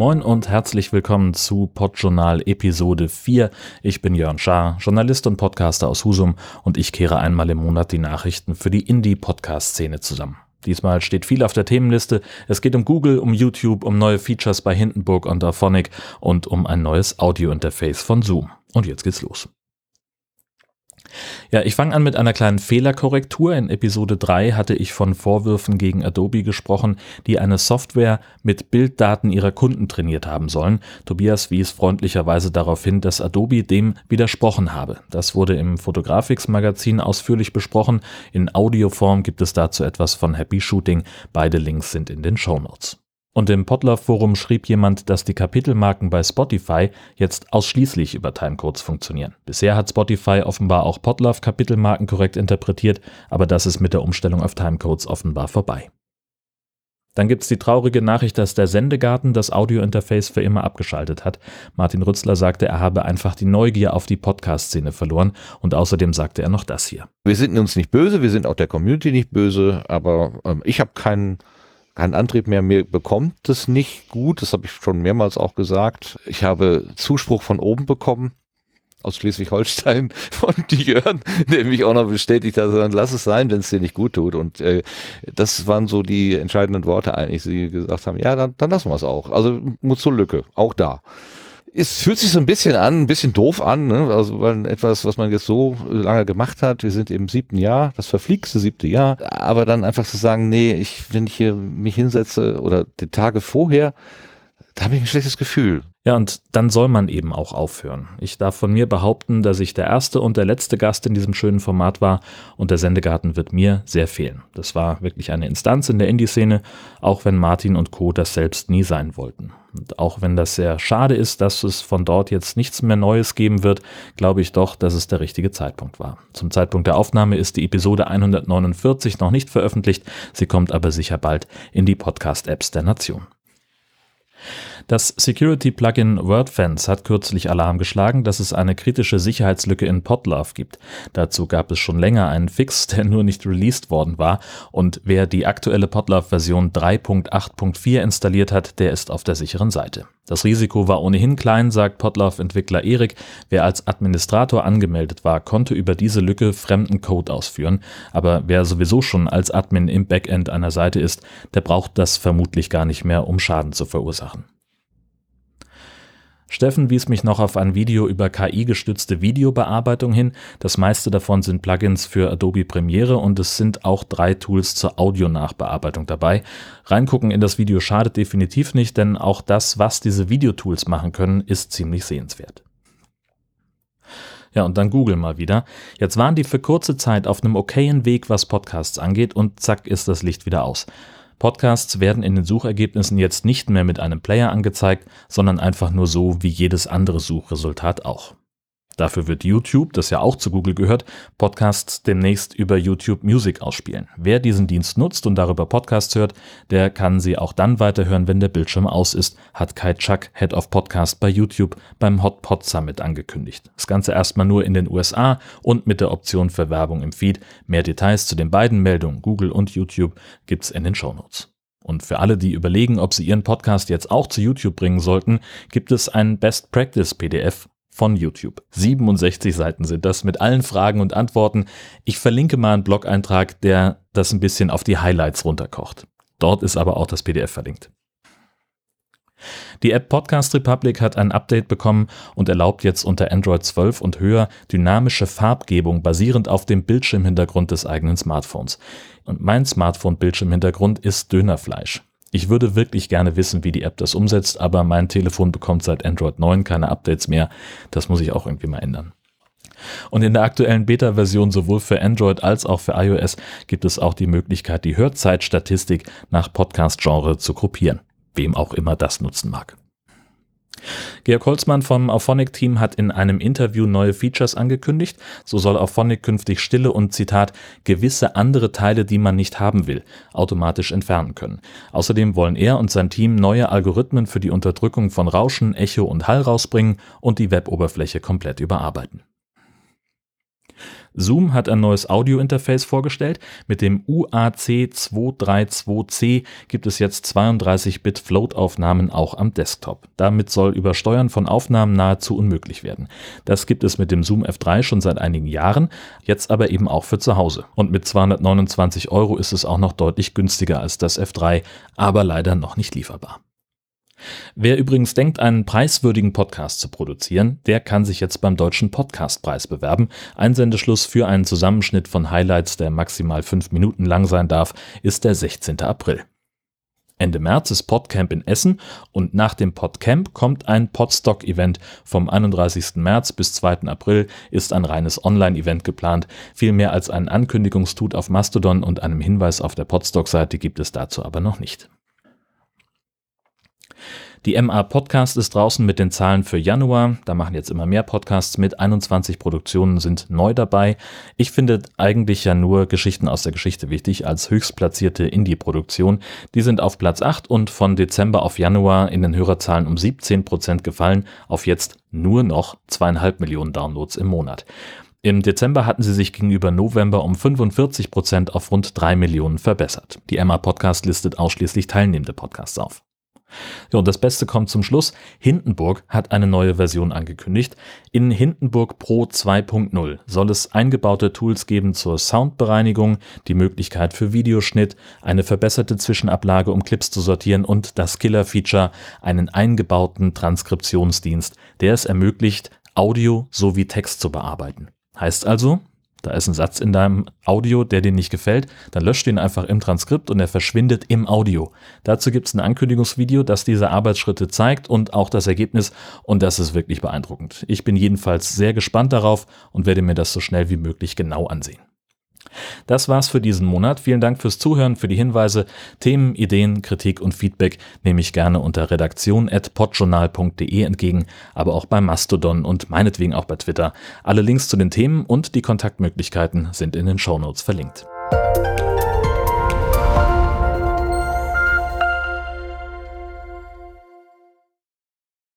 Moin und herzlich willkommen zu Podjournal Episode 4. Ich bin Jörn Schaar, Journalist und Podcaster aus Husum und ich kehre einmal im Monat die Nachrichten für die Indie-Podcast-Szene zusammen. Diesmal steht viel auf der Themenliste. Es geht um Google, um YouTube, um neue Features bei Hindenburg und Auphonic und um ein neues Audio-Interface von Zoom. Und jetzt geht's los. Ja, ich fange an mit einer kleinen Fehlerkorrektur. In Episode 3 hatte ich von Vorwürfen gegen Adobe gesprochen, die eine Software mit Bilddaten ihrer Kunden trainiert haben sollen. Tobias wies freundlicherweise darauf hin, dass Adobe dem widersprochen habe. Das wurde im Photographics Magazin ausführlich besprochen. In Audioform gibt es dazu etwas von Happy Shooting. Beide Links sind in den Show Notes. Und im Podlove-Forum schrieb jemand, dass die Kapitelmarken bei Spotify jetzt ausschließlich über Timecodes funktionieren. Bisher hat Spotify offenbar auch Podlove-Kapitelmarken korrekt interpretiert, aber das ist mit der Umstellung auf Timecodes offenbar vorbei. Dann gibt es die traurige Nachricht, dass der Sendegarten das Audiointerface für immer abgeschaltet hat. Martin Rützler sagte, er habe einfach die Neugier auf die Podcast-Szene verloren und außerdem sagte er noch das hier. Wir sind uns nicht böse, wir sind auch der Community nicht böse, aber ähm, ich habe keinen keinen Antrieb mehr, mir bekommt es nicht gut, das habe ich schon mehrmals auch gesagt. Ich habe Zuspruch von oben bekommen, aus Schleswig-Holstein von Jörn, der mich auch noch bestätigt hat, dann lass es sein, wenn es dir nicht gut tut. Und äh, das waren so die entscheidenden Worte eigentlich, die gesagt haben, ja, dann, dann lassen wir es auch. Also Mut zur Lücke, auch da es fühlt sich so ein bisschen an, ein bisschen doof an, ne? also weil etwas, was man jetzt so lange gemacht hat, wir sind im siebten Jahr, das verfliegste siebte Jahr, aber dann einfach zu sagen, nee, ich, wenn ich hier mich hinsetze oder die Tage vorher, da habe ich ein schlechtes Gefühl. Ja, und dann soll man eben auch aufhören. Ich darf von mir behaupten, dass ich der erste und der letzte Gast in diesem schönen Format war und der Sendegarten wird mir sehr fehlen. Das war wirklich eine Instanz in der Indie-Szene, auch wenn Martin und Co. das selbst nie sein wollten. Und auch wenn das sehr schade ist, dass es von dort jetzt nichts mehr Neues geben wird, glaube ich doch, dass es der richtige Zeitpunkt war. Zum Zeitpunkt der Aufnahme ist die Episode 149 noch nicht veröffentlicht, sie kommt aber sicher bald in die Podcast-Apps der Nation. Das Security-Plugin WordFence hat kürzlich Alarm geschlagen, dass es eine kritische Sicherheitslücke in Podlove gibt. Dazu gab es schon länger einen Fix, der nur nicht released worden war und wer die aktuelle Podlove-Version 3.8.4 installiert hat, der ist auf der sicheren Seite. Das Risiko war ohnehin klein, sagt Podlove-Entwickler Erik. Wer als Administrator angemeldet war, konnte über diese Lücke fremden Code ausführen, aber wer sowieso schon als Admin im Backend einer Seite ist, der braucht das vermutlich gar nicht mehr, um Schaden zu verursachen. Steffen wies mich noch auf ein Video über KI-gestützte Videobearbeitung hin. Das meiste davon sind Plugins für Adobe Premiere und es sind auch drei Tools zur Audionachbearbeitung dabei. Reingucken in das Video schadet definitiv nicht, denn auch das, was diese Videotools machen können, ist ziemlich sehenswert. Ja, und dann Google mal wieder. Jetzt waren die für kurze Zeit auf einem okayen Weg, was Podcasts angeht, und zack ist das Licht wieder aus. Podcasts werden in den Suchergebnissen jetzt nicht mehr mit einem Player angezeigt, sondern einfach nur so wie jedes andere Suchresultat auch. Dafür wird YouTube, das ja auch zu Google gehört, Podcasts demnächst über YouTube Music ausspielen. Wer diesen Dienst nutzt und darüber Podcasts hört, der kann sie auch dann weiterhören, wenn der Bildschirm aus ist, hat Kai Chuck, Head of Podcast bei YouTube, beim Hot Pod Summit angekündigt. Das Ganze erstmal nur in den USA und mit der Option für Werbung im Feed. Mehr Details zu den beiden Meldungen, Google und YouTube, gibt's in den Shownotes. Und für alle, die überlegen, ob sie ihren Podcast jetzt auch zu YouTube bringen sollten, gibt es ein Best Practice PDF von YouTube. 67 Seiten sind das mit allen Fragen und Antworten. Ich verlinke mal einen Blog-Eintrag, der das ein bisschen auf die Highlights runterkocht. Dort ist aber auch das PDF verlinkt. Die App Podcast Republic hat ein Update bekommen und erlaubt jetzt unter Android 12 und höher dynamische Farbgebung basierend auf dem Bildschirmhintergrund des eigenen Smartphones. Und mein Smartphone-Bildschirmhintergrund ist Dönerfleisch. Ich würde wirklich gerne wissen, wie die App das umsetzt, aber mein Telefon bekommt seit Android 9 keine Updates mehr. Das muss ich auch irgendwie mal ändern. Und in der aktuellen Beta-Version sowohl für Android als auch für iOS gibt es auch die Möglichkeit, die Hörzeitstatistik nach Podcast-Genre zu gruppieren. Wem auch immer das nutzen mag. Georg Holzmann vom Auphonic-Team hat in einem Interview neue Features angekündigt. So soll Auphonic künftig Stille und Zitat gewisse andere Teile, die man nicht haben will, automatisch entfernen können. Außerdem wollen er und sein Team neue Algorithmen für die Unterdrückung von Rauschen, Echo und Hall rausbringen und die Weboberfläche komplett überarbeiten. Zoom hat ein neues Audio-Interface vorgestellt. Mit dem UAC232C gibt es jetzt 32-Bit Float-Aufnahmen auch am Desktop. Damit soll Übersteuern von Aufnahmen nahezu unmöglich werden. Das gibt es mit dem Zoom F3 schon seit einigen Jahren, jetzt aber eben auch für zu Hause. Und mit 229 Euro ist es auch noch deutlich günstiger als das F3, aber leider noch nicht lieferbar. Wer übrigens denkt, einen preiswürdigen Podcast zu produzieren, der kann sich jetzt beim Deutschen Podcastpreis bewerben. Einsendeschluss für einen Zusammenschnitt von Highlights, der maximal fünf Minuten lang sein darf, ist der 16. April. Ende März ist Podcamp in Essen und nach dem Podcamp kommt ein Podstock-Event. Vom 31. März bis 2. April ist ein reines Online-Event geplant. Viel mehr als einen Ankündigungstut auf Mastodon und einem Hinweis auf der Podstock-Seite gibt es dazu aber noch nicht. Die MA Podcast ist draußen mit den Zahlen für Januar. Da machen jetzt immer mehr Podcasts mit. 21 Produktionen sind neu dabei. Ich finde eigentlich ja nur Geschichten aus der Geschichte wichtig als höchstplatzierte Indie-Produktion. Die sind auf Platz 8 und von Dezember auf Januar in den Hörerzahlen um 17 Prozent gefallen auf jetzt nur noch zweieinhalb Millionen Downloads im Monat. Im Dezember hatten sie sich gegenüber November um 45 Prozent auf rund drei Millionen verbessert. Die Emma Podcast listet ausschließlich teilnehmende Podcasts auf. Ja, und das Beste kommt zum Schluss. Hindenburg hat eine neue Version angekündigt. In Hindenburg Pro 2.0 soll es eingebaute Tools geben zur Soundbereinigung, die Möglichkeit für Videoschnitt, eine verbesserte Zwischenablage, um Clips zu sortieren und das Killer-Feature, einen eingebauten Transkriptionsdienst, der es ermöglicht, Audio sowie Text zu bearbeiten. Heißt also, da ist ein Satz in deinem Audio, der dir nicht gefällt, dann löscht ihn einfach im Transkript und er verschwindet im Audio. Dazu gibt es ein Ankündigungsvideo, das diese Arbeitsschritte zeigt und auch das Ergebnis und das ist wirklich beeindruckend. Ich bin jedenfalls sehr gespannt darauf und werde mir das so schnell wie möglich genau ansehen. Das war's für diesen Monat. Vielen Dank fürs Zuhören, für die Hinweise. Themen, Ideen, Kritik und Feedback nehme ich gerne unter redaktion.podjournal.de entgegen, aber auch bei Mastodon und meinetwegen auch bei Twitter. Alle Links zu den Themen und die Kontaktmöglichkeiten sind in den Shownotes verlinkt.